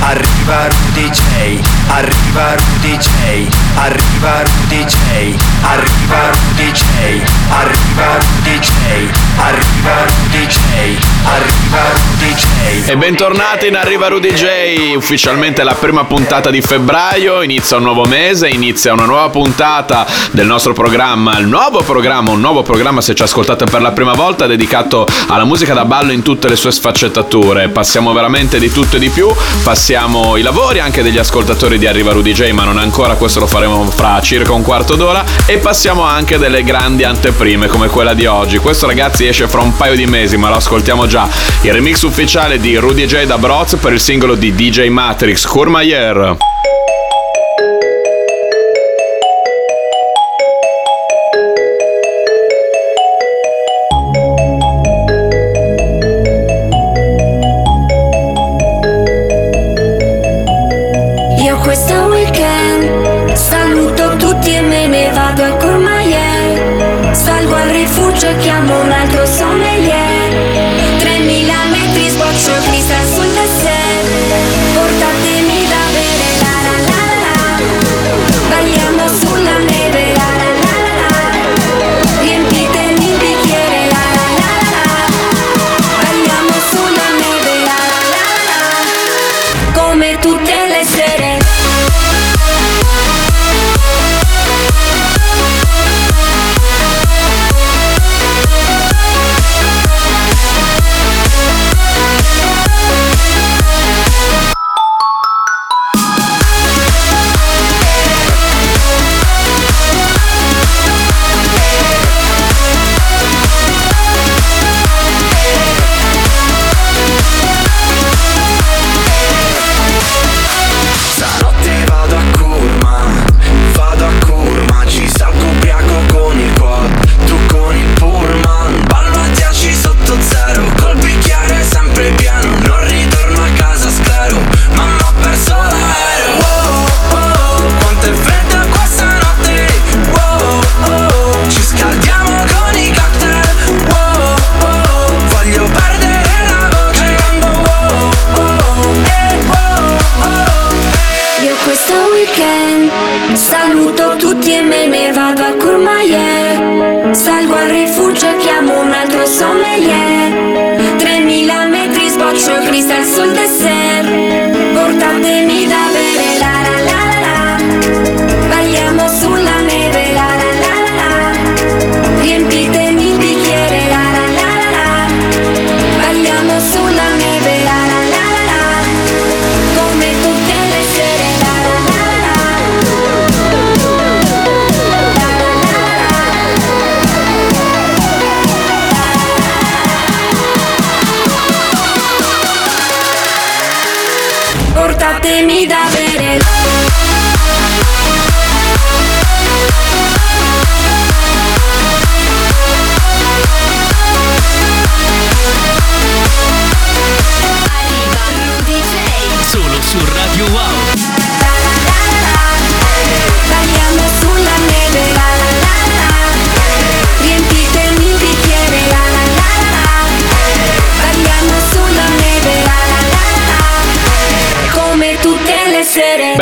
Arriva Rudy J. Arriva Rudy J. Arriva Rudy J. Arriva Rudy J. Arriva Rudy J. Arriva Rudy J. Arriva Rudy J. E bentornati in Arriva Rudy J, ufficialmente la prima puntata di febbraio, inizia un nuovo mese, inizia una nuova puntata del nostro programma, il nuovo programma, un nuovo programma se ci ascoltate per la prima volta dedicato alla musica da ballo in tutte le sue sfaccettature. Passiamo veramente di tutto e di più, passiamo i lavori anche degli ascoltatori di Arriva Rudy J, ma non ancora, questo lo faremo fra circa un quarto d'ora e passiamo anche delle grandi anteprime come quella di oggi. Questo ragazzi esce fra un paio di mesi, ma lo ascoltiamo già. Il remix ufficiale di Rudy J da Broz per il singolo di DJ Matrix Courmayer.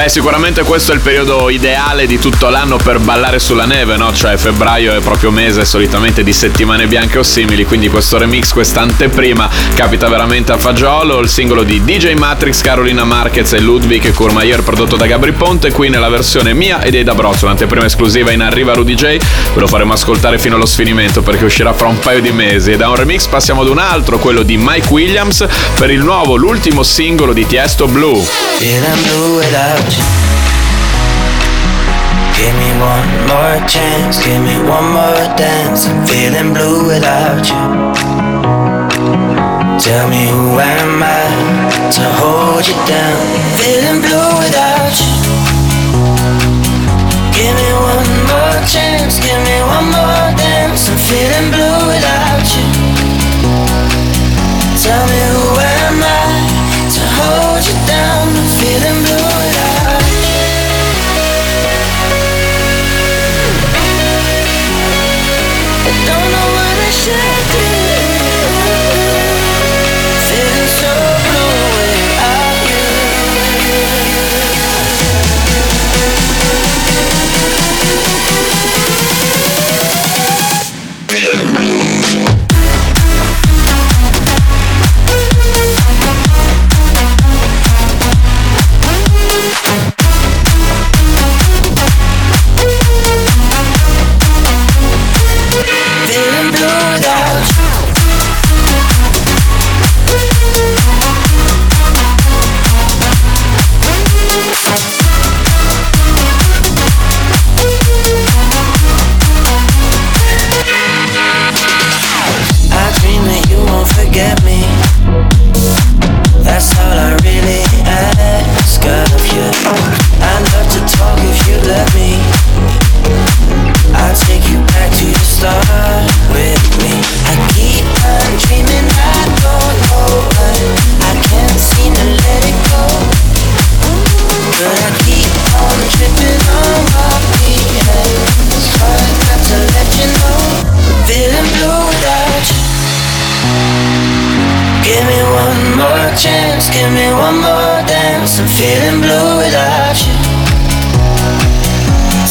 Beh, sicuramente questo è il periodo ideale di tutto l'anno per ballare sulla neve, no? Cioè febbraio è proprio mese solitamente di settimane bianche o simili, quindi questo remix, questa anteprima capita veramente a fagiolo. Il singolo di DJ Matrix, Carolina Marquez e Ludwig Courmayer prodotto da Gabri Ponte, qui nella versione mia ed Eda Brozzo, un'anteprima esclusiva in arriva Rudy J. Ve lo faremo ascoltare fino allo sfinimento perché uscirà fra un paio di mesi. E da un remix passiamo ad un altro, quello di Mike Williams, per il nuovo, l'ultimo singolo di Tiesto Blue. Give me one more chance, give me one more dance. I'm feeling blue without you. Tell me who am I to hold you down? Feeling blue without you. Give me one more chance, give me one more dance. I'm feeling blue without you. Give me one more dance. I'm feeling blue without you.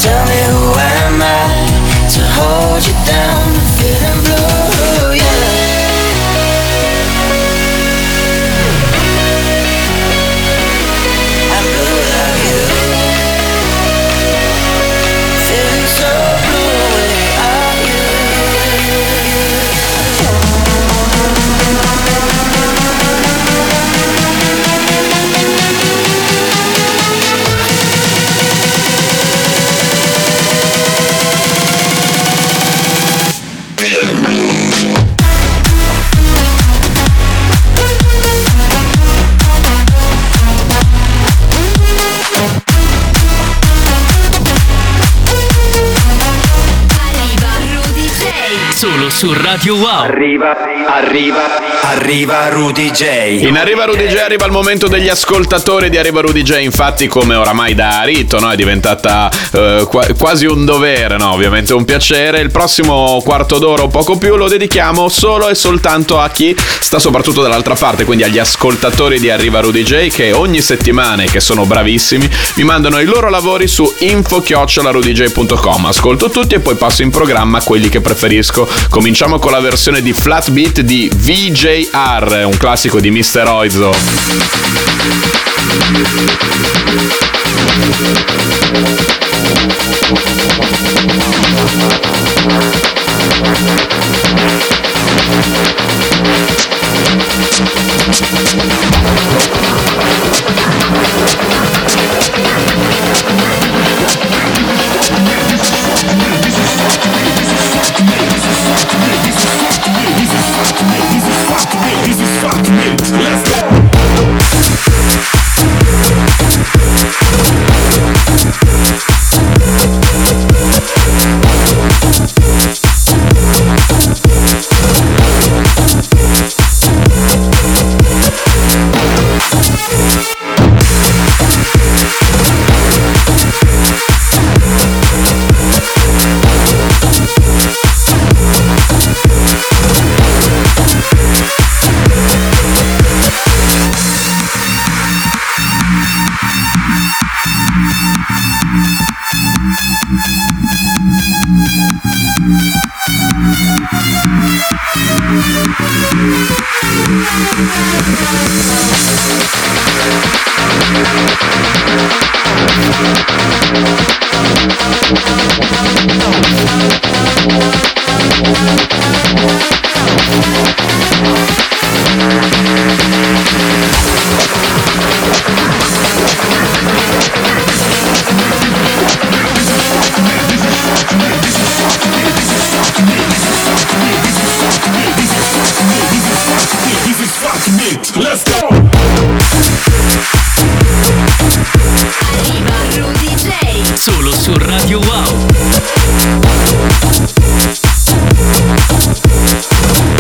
Tell me who am I to hold you down? Su Radio Wow. Arriva, arriva, arriva Rudy J. In Arriva Rudy J arriva il momento degli ascoltatori di Arriva Rudy J, infatti come oramai da rito no, è diventata eh, qua- quasi un dovere, no? ovviamente un piacere. Il prossimo quarto d'ora o poco più lo dedichiamo solo e soltanto a chi sta soprattutto dall'altra parte, quindi agli ascoltatori di Arriva Rudy J che ogni settimana, e che sono bravissimi, mi mandano i loro lavori su info-rudyj.com. Ascolto tutti e poi passo in programma quelli che preferisco. Cominciamo con la versione di Flat Beat di VJR, un classico di Mr. Oizo. Arriva Rudy J. Solo su Radio Wow. Thank you.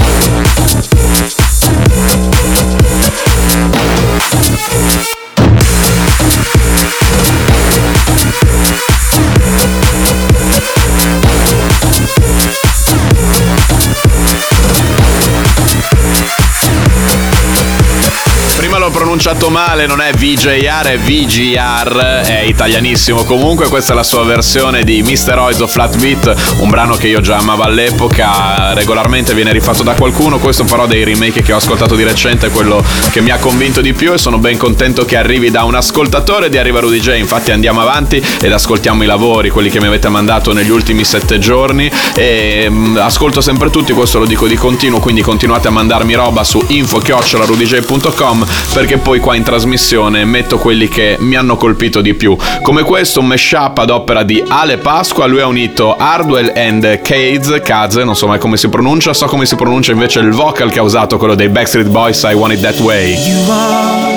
Pronunciato male, non è VJR, è VGR, è italianissimo comunque, questa è la sua versione di Mr. Oizo Flat Beat, un brano che io già amavo all'epoca, regolarmente viene rifatto da qualcuno, questo però dei remake che ho ascoltato di recente quello che mi ha convinto di più e sono ben contento che arrivi da un ascoltatore di Arriva Rudy J, infatti andiamo avanti ed ascoltiamo i lavori, quelli che mi avete mandato negli ultimi sette giorni. E mm, ascolto sempre tutti, questo lo dico di continuo, quindi continuate a mandarmi roba su info-rudj.com perché poi qua in trasmissione metto quelli che mi hanno colpito di più. Come questo, un mashup ad opera di Ale Pasqua, lui ha unito Hardwell and Cades, Kaze, non so mai come si pronuncia, so come si pronuncia invece il vocal che ha usato, quello dei Backstreet Boys, I Want It That Way. You are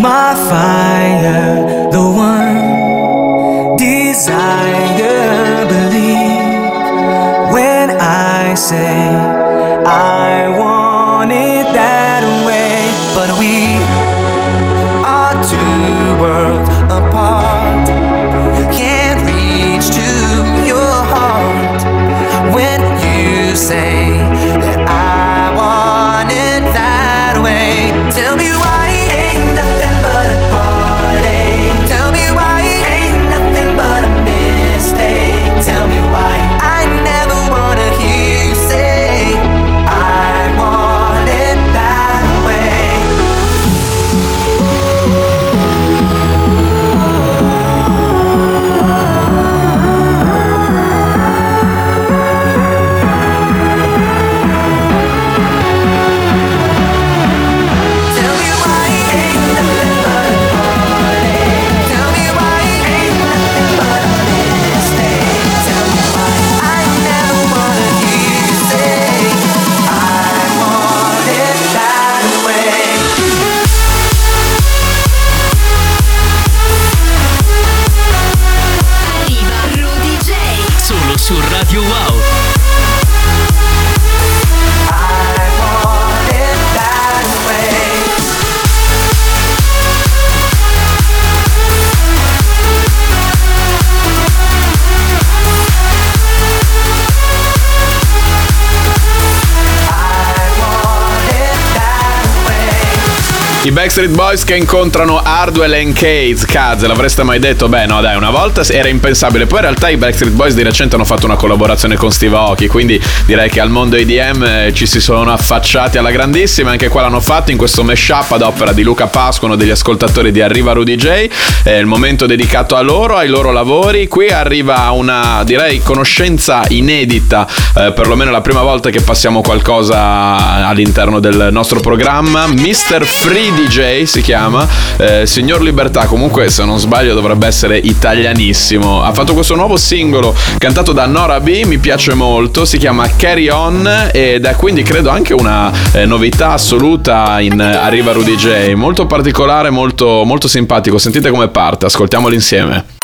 my fire, the one desire. Believe when I say I I Backstreet Boys che incontrano Hardwell and Cades, Kaz, l'avreste mai detto? Beh no dai, una volta era impensabile, poi in realtà i Backstreet Boys di recente hanno fatto una collaborazione con Steve Aoki, quindi direi che al mondo EDM eh, ci si sono affacciati alla grandissima, anche qua l'hanno fatto in questo mashup ad opera di Luca Pasqua, uno degli ascoltatori di Arriva Rudy J, è il momento dedicato a loro, ai loro lavori, qui arriva una direi conoscenza inedita, eh, perlomeno la prima volta che passiamo qualcosa all'interno del nostro programma, Mr. Free DJ si chiama, eh, Signor Libertà, comunque se non sbaglio dovrebbe essere italianissimo. Ha fatto questo nuovo singolo cantato da Nora B, mi piace molto, si chiama Carry On ed è quindi credo anche una eh, novità assoluta in eh, Arriva Rudy J, molto particolare, molto, molto simpatico. Sentite come parte, ascoltiamolo insieme.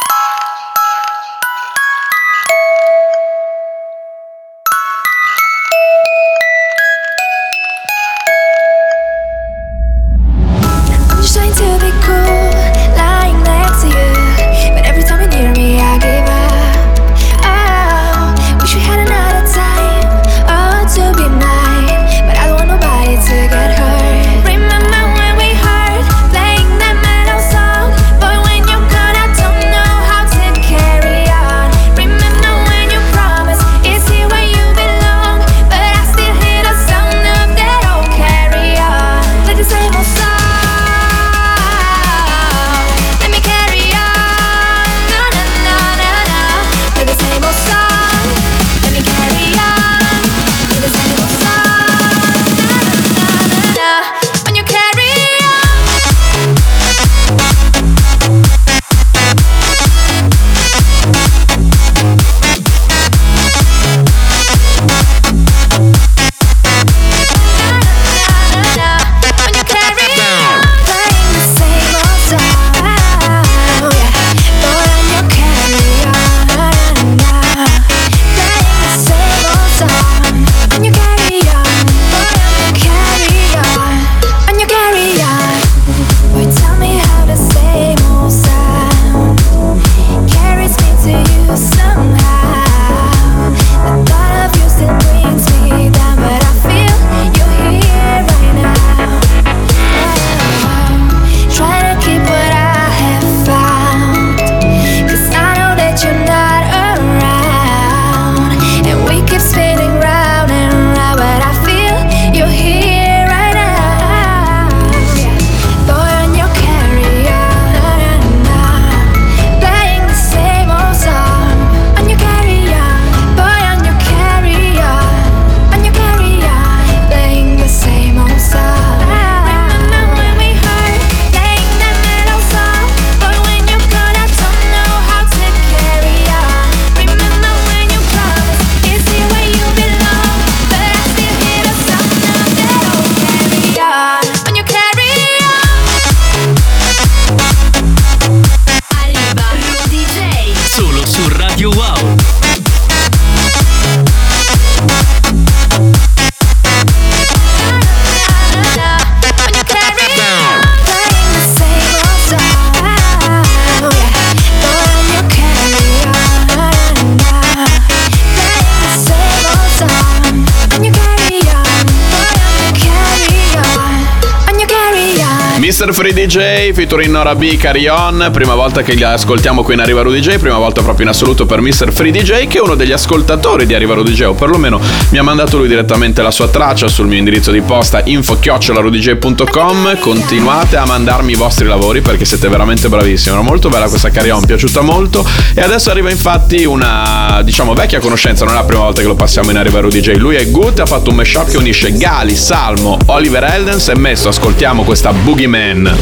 DJ featuring Nora B, Carion, prima volta che li ascoltiamo qui in Arriva Rudy J, prima volta proprio in assoluto per Mr. Free DJ che è uno degli ascoltatori di Arriva Rudy J, o perlomeno mi ha mandato lui direttamente la sua traccia sul mio indirizzo di posta info-rudyj.com continuate a mandarmi i vostri lavori perché siete veramente bravissimi, era molto bella questa Carion, piaciuta molto e adesso arriva infatti una diciamo vecchia conoscenza, non è la prima volta che lo passiamo in Arriva Rudy J, lui è Good, ha fatto un mashup che unisce Gali, Salmo, Oliver Eldens e messo, ascoltiamo questa Boogeyman.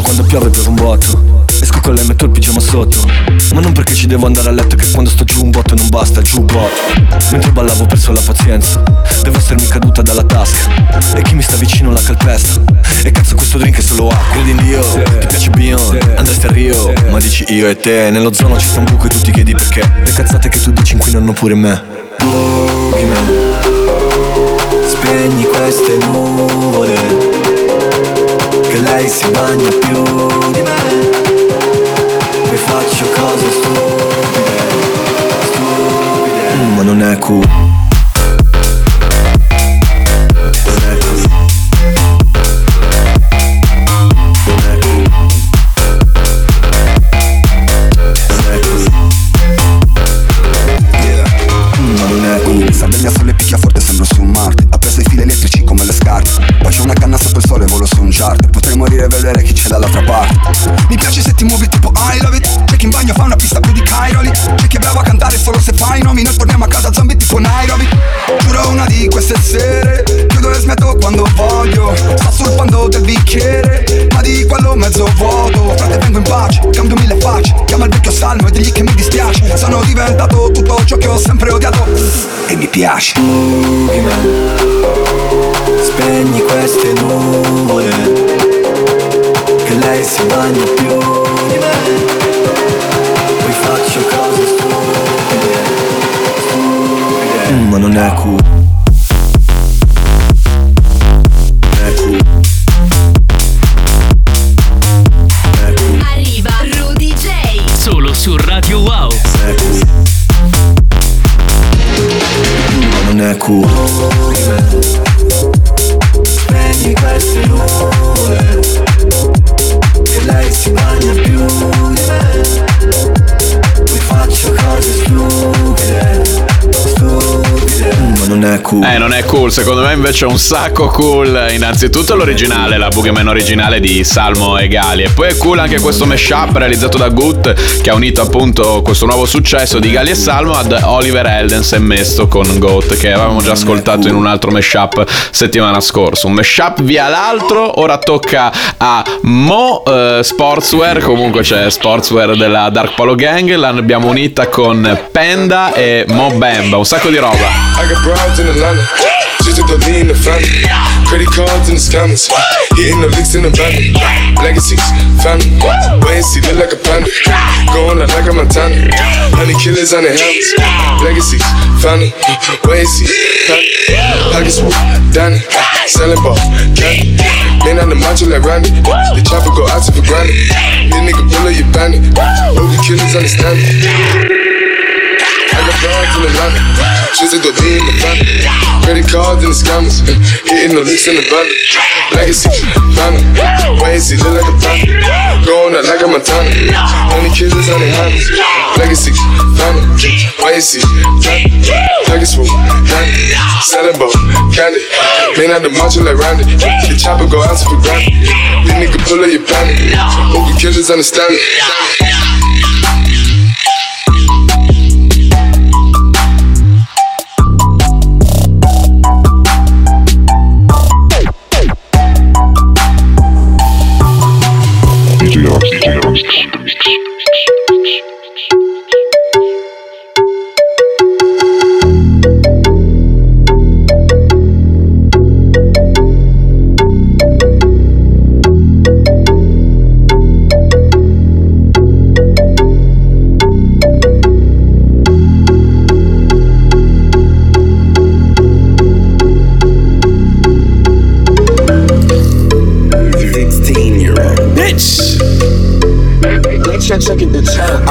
A bacio quando piove bevo un botto. Esco con lei metto il pigiama sotto. Ma non perché ci devo andare a letto Che quando sto giù un botto non basta giù botto. Mentre ballavo perso la pazienza. Devo essermi caduta dalla tasca. E chi mi sta vicino la calpesta. E cazzo questo drink è solo acqua. Credi in Dio, ti piace Beyond? Andresti a Rio, ma dici io e te. Nello zono ci sta un buco e tu ti chiedi perché. Le cazzate che tu dici inquinano pure me. Boogeyman Spegni queste nuvole che lei si bagna più di me. Poi faccio cose stupide, stupide. Mm, Ma non è cool Del bicchiere Ma di quello mezzo vuoto. Frate vengo in pace, cambio mille facce Chiama il vecchio salmo e digli che mi dispiace. Sono diventato tutto ciò che ho sempre odiato. E mi piace. Boogeyman Spegni queste nuvole Che lei si bagna più di me. Poi faccio cose stupide Stupide. Mm, Ma non è cool cool Eh, non è cool, secondo me invece è un sacco cool. Innanzitutto l'originale, la Boogeyman originale di Salmo e Gali. E poi è cool anche questo mashup realizzato da Goot, che ha unito appunto questo nuovo successo di Gali e Salmo ad Oliver Eldens e messo con Goat, che avevamo già ascoltato in un altro mashup settimana scorsa. Un mashup via l'altro, ora tocca a Mo eh, Sportswear, comunque c'è Sportswear della Dark Polo Gang, l'abbiamo unita con Panda e Mo Bamba, un sacco di roba. I got broads in Atlanta. Just throw me in the family. Credit cards in the scammers. Hitting the licks in the van. Legacies, family. Wait and see, look like a panda. Going like a Montana. Honey killers on the helmets. Legacies, family. Wait and see. Pockets full, Danny. Selling ball, candy. Man on the macho like Randy. The chopper go out to for granted. This nigga pull up your bandit. The killers understand it. Broads in Atlanta. Just to throw me in the family. Credit cards and the scammers. Hitting the licks in the van. Legacy, family. Wait and see, look like a panda. Going out like a Montana. Only killers on their hands. Legacy, family. Wait and see, family. Pockets full, candy. Selling ball, candy. Man out the macho like Randy. The chopper go out for granted. This nigga pull up your panic. Hope the killers understand it.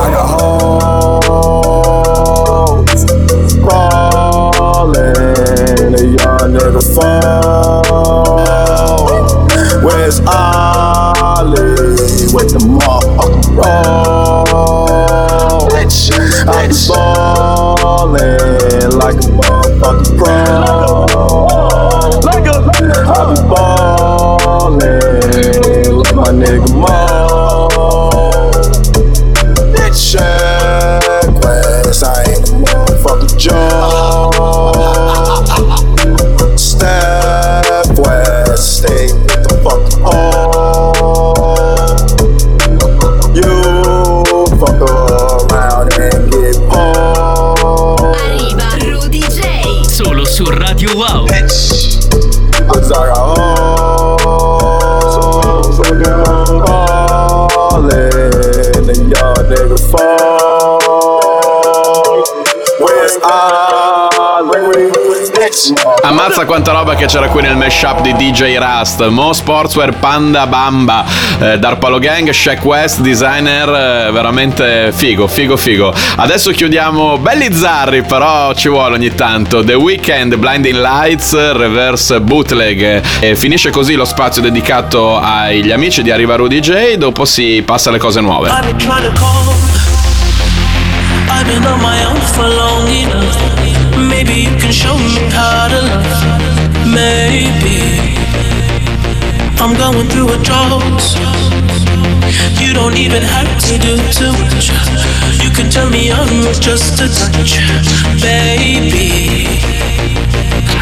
like a hole. Falling, a young nigga fall. Where's Ollie with the mop roll? I'm falling like a motherfucking pro. Like a, like a, I'm balling like my nigga Mo. Ammazza quanta roba che c'era qui nel mashup di DJ Rust. Mo Sportswear, Panda Bamba, eh, Darpalo Gang, Shaq West, designer, eh, veramente figo, figo, figo. Adesso chiudiamo belli zarri, però ci vuole ogni tanto. The Weeknd, Blinding Lights, Reverse Bootleg. E finisce così lo spazio dedicato agli amici di Arriva Rudy. Dopo si passa alle cose nuove. I've been on my own for long enough. Maybe you can show me how to love. Maybe I'm going through a drought. You don't even have to do too much. You can tell me with just a touch, baby.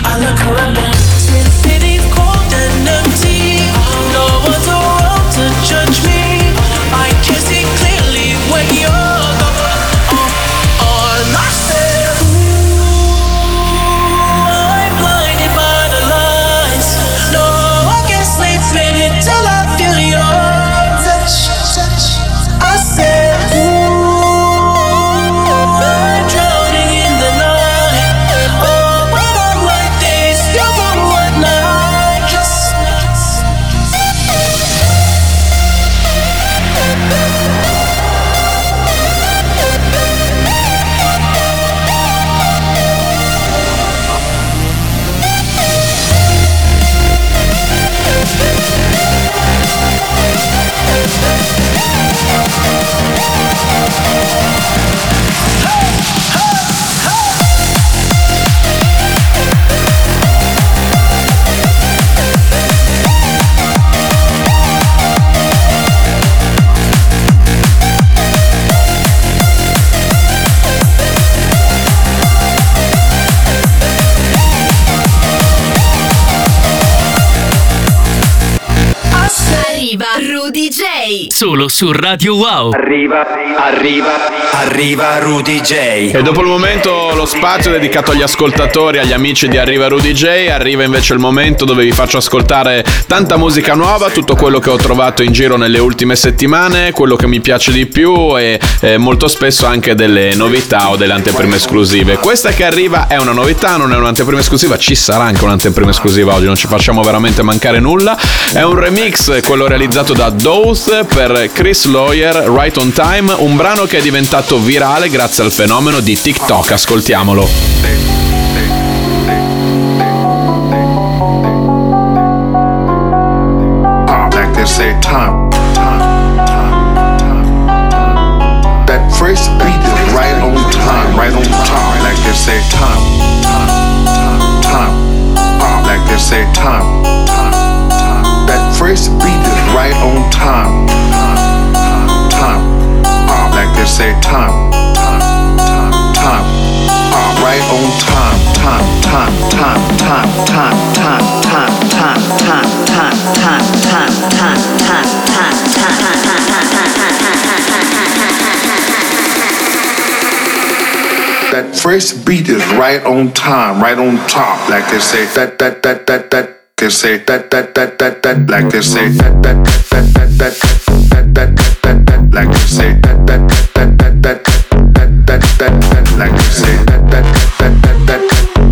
I look around Solo su Radio Wow. Arriva, arriva, arriva Rudy J. E dopo il momento lo spazio dedicato agli ascoltatori, agli amici di Arriva Rudy J, arriva invece il momento dove vi faccio ascoltare tanta musica nuova, tutto quello che ho trovato in giro nelle ultime settimane, quello che mi piace di più e eh, molto spesso anche delle novità o delle anteprime esclusive. Questa che arriva è una novità, non è un'anteprima esclusiva, ci sarà anche un'anteprima esclusiva oggi, non ci facciamo veramente mancare nulla. È un remix, quello realizzato da Dose per Chris Lawyer, Right on Time, un brano che è diventato virale grazie al fenomeno di TikTok. Ascoltiamolo. Ah, say, time, time, time, time. That time. That first beat is right on time, say, time, time, time, time. Ah, right on time, time, time, time, time, time, time, time, time, time, time, time, time, time, time, That first beat is right on time, right on top. Like they say, that, that, that, that, that. They say that, that, that, that, that. Like they say, that, that, that, that, that, that, that, that, that, that. Like they say, that, that, that, that, that, that, that, that, that. Like they say, that, that, that, that, that,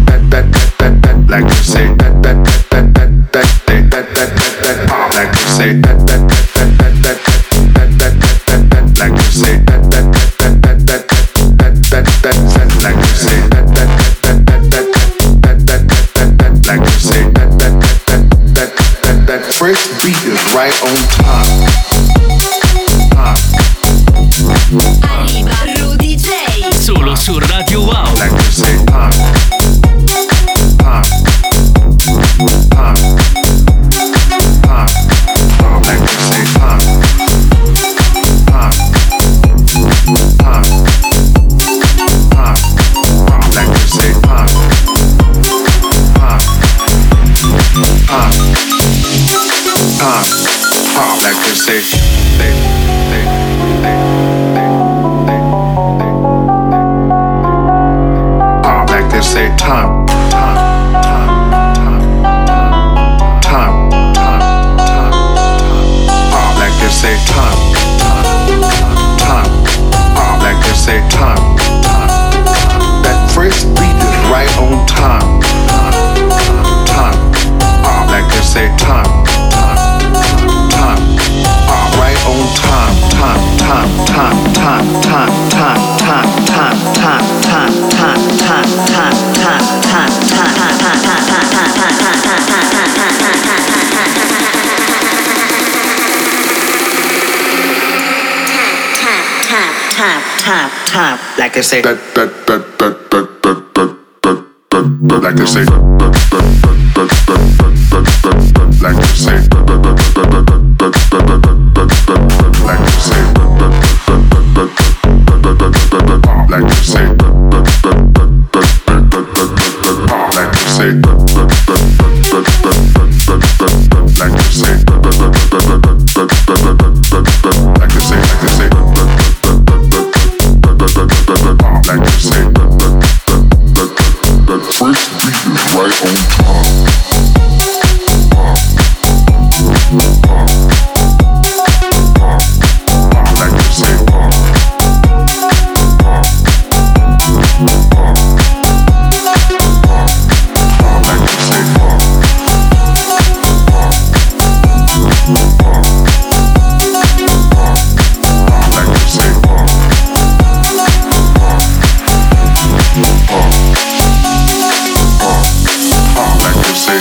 that, that, that, that. Like they say, that, that, that, that, that, that, fresh beat is right on time. seja. Time back there say time, time, time, time, time, time, time, say time, time, time, time. back say time, time. That first beat is right on time. time, like I say. Like I say.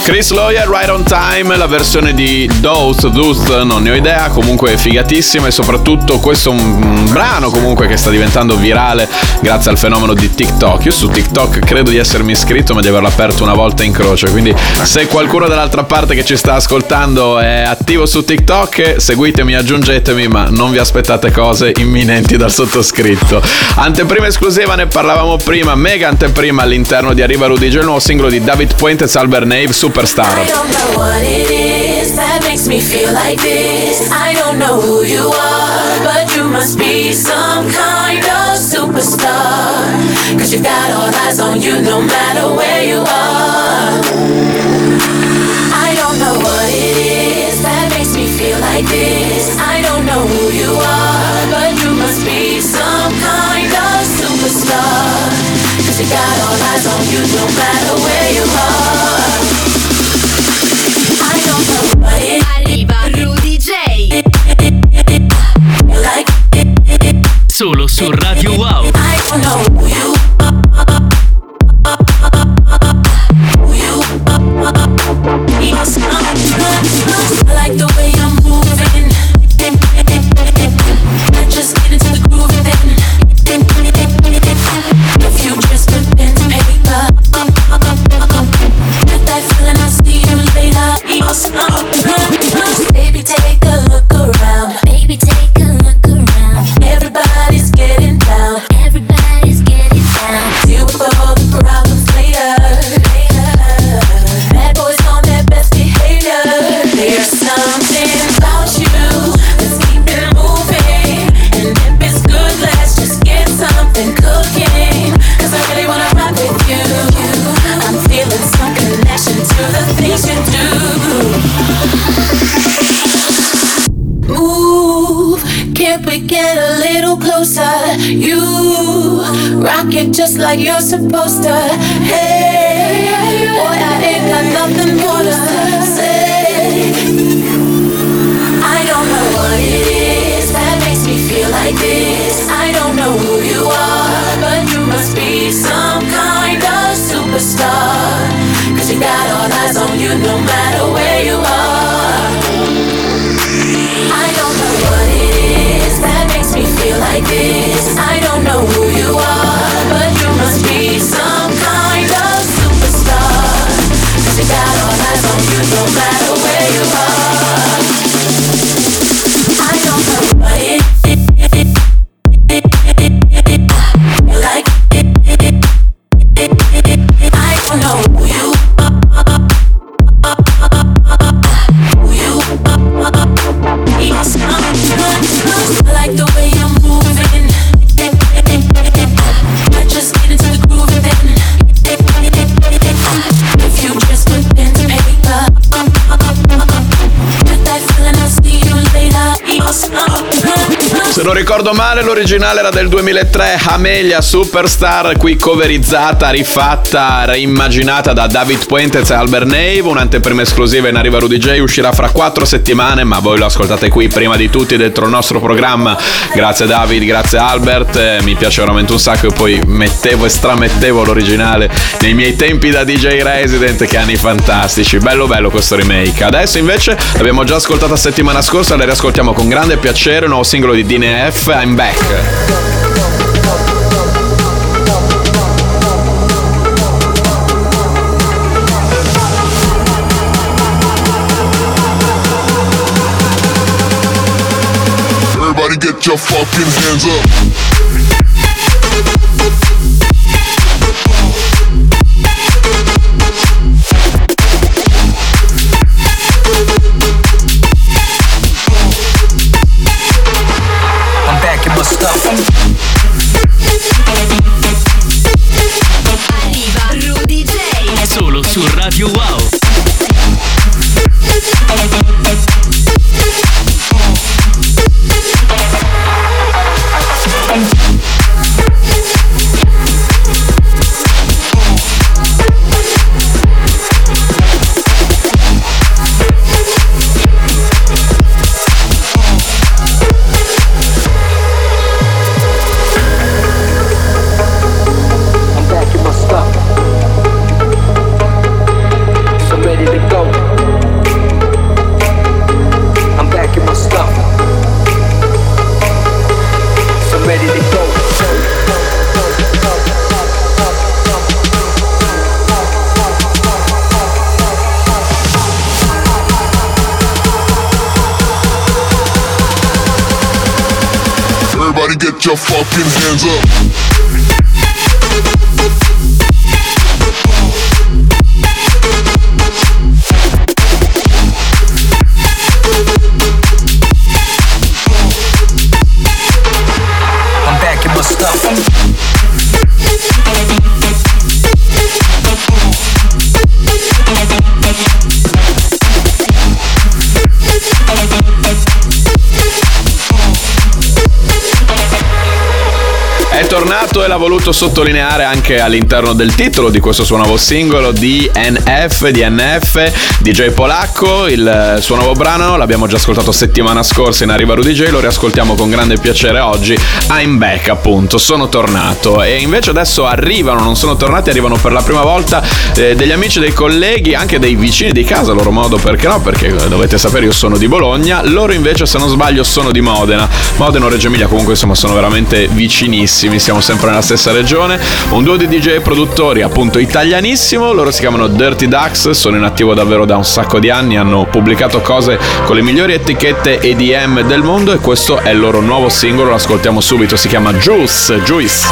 Chris Lawyer, Right on Time, la versione di Dose, Dust, non ne ho idea, comunque figatissima e soprattutto questo è un, brano comunque che sta diventando virale grazie al fenomeno di TikTok. Io su TikTok credo di essermi iscritto ma di averlo aperto una volta in croce, quindi se qualcuno dall'altra parte che ci sta ascoltando è attivo su TikTok, seguitemi, aggiungetemi, ma non vi aspettate cose imminenti dal sottoscritto. Anteprima esclusiva, ne parlavamo prima, mega anteprima all'interno di Arriva Rudy il nuovo singolo di David Puentes, Albert Nave, Superstar. I don't know what it is that makes me feel like this. I don't know who you are, but you must be some kind of superstar. Cause you got all eyes on you no matter where you are. I don't know what it is that makes me feel like this. I don't know who you are, but you must be some kind of superstar. Cause you got all eyes on you no matter where you are. Solo su Radio Wow. I supposed to. Ricordo male, l'originale era del 2003, Amelia Superstar, qui coverizzata, rifatta, reimmaginata da David Puentes e Albert Nave. Un'anteprima esclusiva in arriva Rudy J, uscirà fra quattro settimane, ma voi lo ascoltate qui prima di tutti dentro il nostro programma. Grazie David, grazie Albert, eh, mi piace veramente un sacco e poi mettevo e stramettevo l'originale nei miei tempi da DJ Resident, che anni fantastici. Bello bello questo remake. Adesso invece l'abbiamo già ascoltata settimana scorsa, la riascoltiamo con grande piacere, un nuovo singolo di DNF, Steinbeck. Everybody get your fucking hands up. Radio l'ha voluto sottolineare anche all'interno del titolo di questo suo nuovo singolo DNF, DNF, DJ Polacco, il suo nuovo brano l'abbiamo già ascoltato settimana scorsa in Arriva Rudy J, lo riascoltiamo con grande piacere oggi, I'm back appunto, sono tornato. E invece adesso arrivano, non sono tornati, arrivano per la prima volta eh, degli amici, dei colleghi, anche dei vicini di casa, loro modo perché no, perché eh, dovete sapere io sono di Bologna, loro invece se non sbaglio sono di Modena, Modena o Reggio Emilia comunque insomma sono veramente vicinissimi, siamo sempre nella stessa regione. Un duo di DJ e produttori appunto italianissimo, loro si chiamano Dirty Ducks, sono in attivo davvero da un sacco di anni, hanno pubblicato cose con le migliori etichette EDM del mondo e questo è il loro nuovo singolo, lo ascoltiamo subito, si chiama Juice, Juice.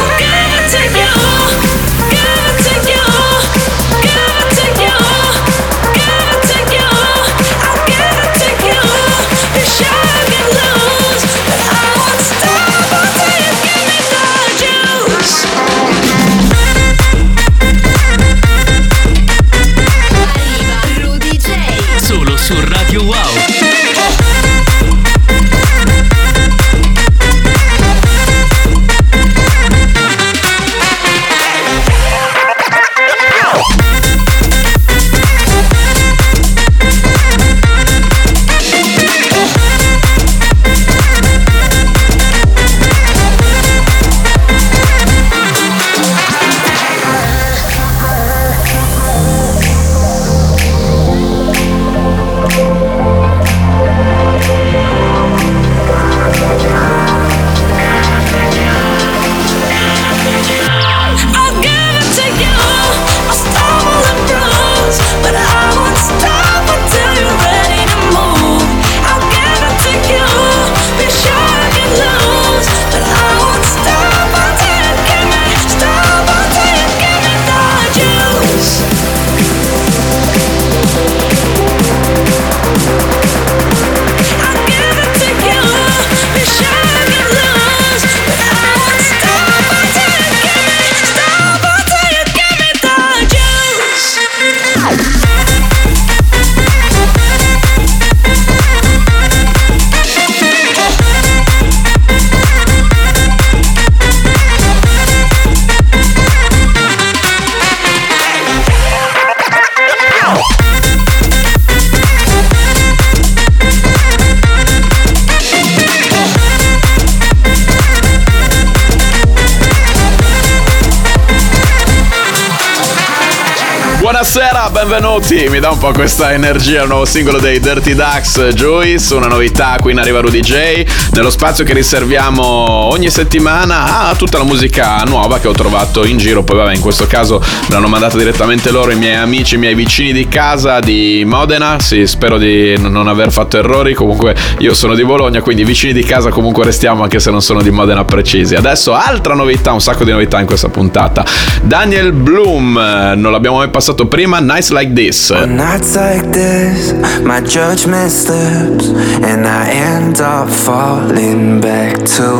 Benvenuti. Mi dà un po' questa energia il nuovo singolo dei Dirty Ducks Juice, una novità qui in Arriva Rudy J, nello spazio che riserviamo ogni settimana a tutta la musica nuova che ho trovato in giro. Poi vabbè, in questo caso me l'hanno mandata direttamente loro, i miei amici, i miei vicini di casa di Modena. Sì, spero di non aver fatto errori. Comunque io sono di Bologna, quindi vicini di casa comunque restiamo anche se non sono di Modena precisi. Adesso altra novità, un sacco di novità in questa puntata. Daniel Bloom, eh, non l'abbiamo mai passato prima, Nights Like This. On nights like this, my judgment slips, and I end up falling back to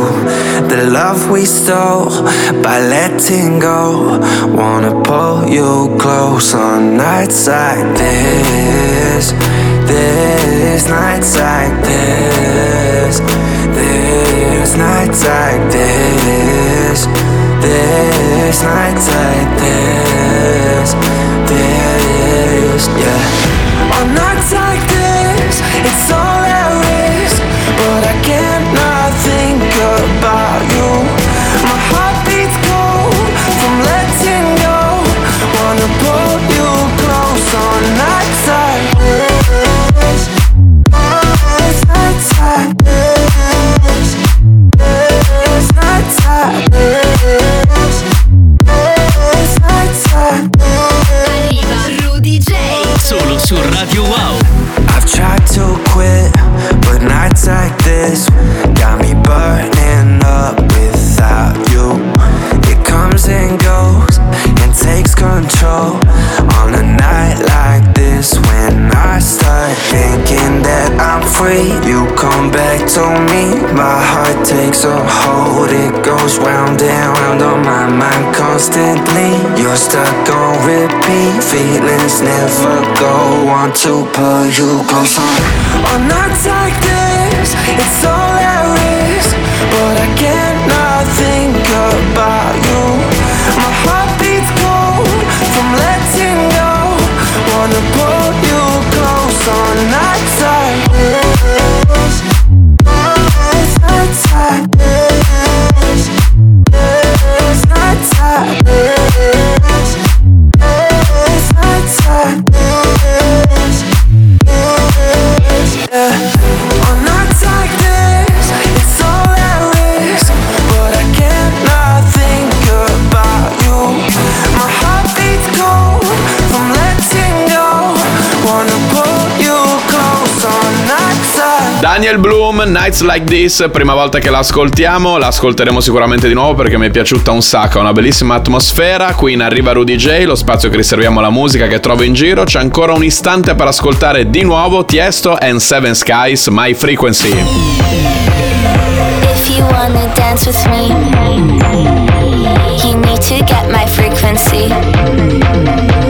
the love we stole by letting go. Wanna pull you close on nights like this, this nights like this, this nights like this, this nights like this, this, yeah. On nights like this, it's all I'm free, you come back to me. My heart takes a hold, it goes round and round on my mind constantly. You're stuck on repeat, feelings never go. Want to pull you close on. On nights like this, it's all at risk, but I can't not think about you. My heart beats cold from letting go. Wanna pull you Daniel Bloom, Nights Like This, prima volta che l'ascoltiamo, l'ascolteremo sicuramente di nuovo perché mi è piaciuta un sacco, ha una bellissima atmosfera, qui in Arriva Rudy J, lo spazio che riserviamo alla musica che trovo in giro, c'è ancora un istante per ascoltare di nuovo Tiesto and Seven Skies, My Frequency. If you wanna dance with me, you need to get my frequency.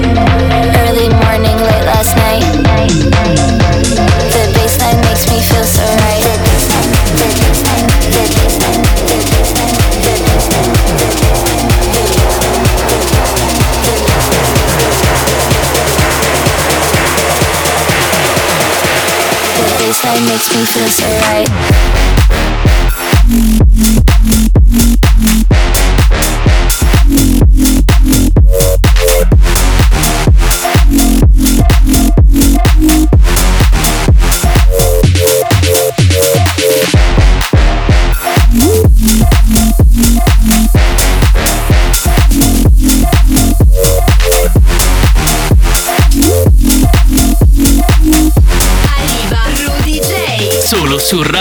nothing feels alright.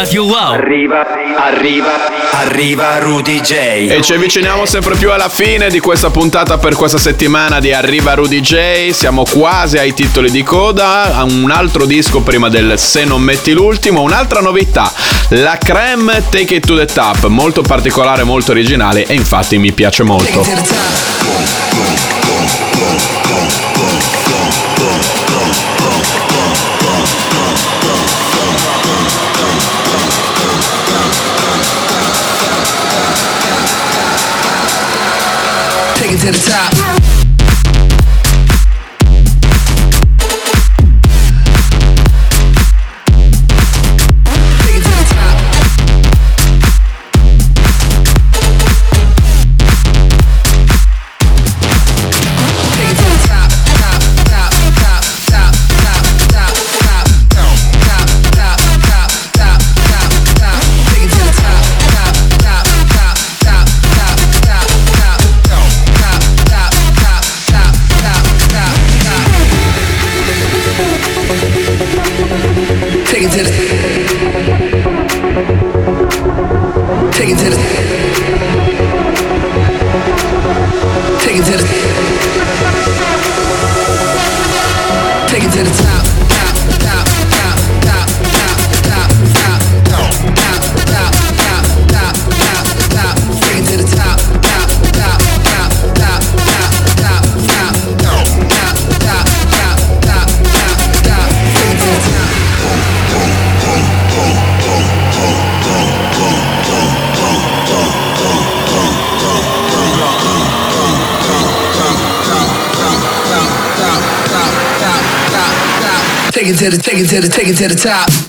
Radio Wow. Arriva, arriva, arriva Rudy J. E ci avviciniamo sempre più alla fine di questa puntata per questa settimana di Arriva Rudy J. Siamo quasi ai titoli di coda. A Un altro disco prima del Se non metti l'ultimo. Un'altra novità, la creme Take It to the Top. Molto particolare, molto originale e infatti mi piace molto. To the top. To the, take it to the top.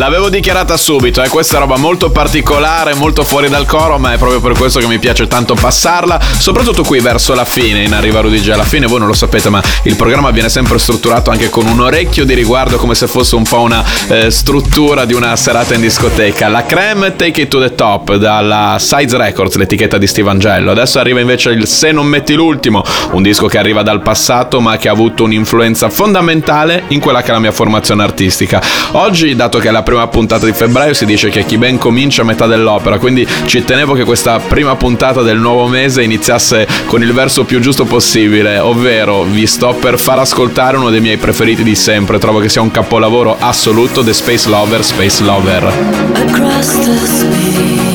L'avevo dichiarata subito, eh, questa roba molto particolare, molto fuori dal coro, ma è proprio per questo che mi piace tanto passarla, soprattutto qui verso la fine, in Arriva Rudy J. Alla fine voi non lo sapete, ma il programma viene sempre strutturato anche con un orecchio di riguardo, come se fosse un po' una eh, struttura di una serata in discoteca. La creme Take It To The Top dalla Sides Records, l'etichetta di Steve Angello. Adesso arriva invece il Se non metti l'ultimo, un disco che arriva dal passato, ma che ha avuto un'influenza fondamentale in quella che è la mia formazione artistica. Oggi, dato che è la prima puntata di febbraio, si dice che chi ben comincia a metà dell'opera, quindi ci tenevo che questa prima puntata del nuovo mese iniziasse con il verso più giusto possibile, ovvero vi sto per far ascoltare uno dei miei preferiti di sempre, trovo che sia un capolavoro assoluto, The Space Lover, Space Lover. Across the space,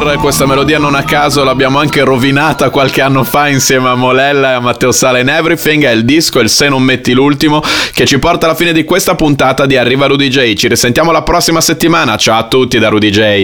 Lover, questa melodia non a caso l'abbiamo anche rovinata qualche anno fa insieme a Molella e a Matteo Sala in Everything, è il disco Il Se non metti l'ultimo che ci porta alla fine di questa puntata di Arriva Rudy J. Ci risentiamo la prossima settimana, ciao a tutti da Rudy J.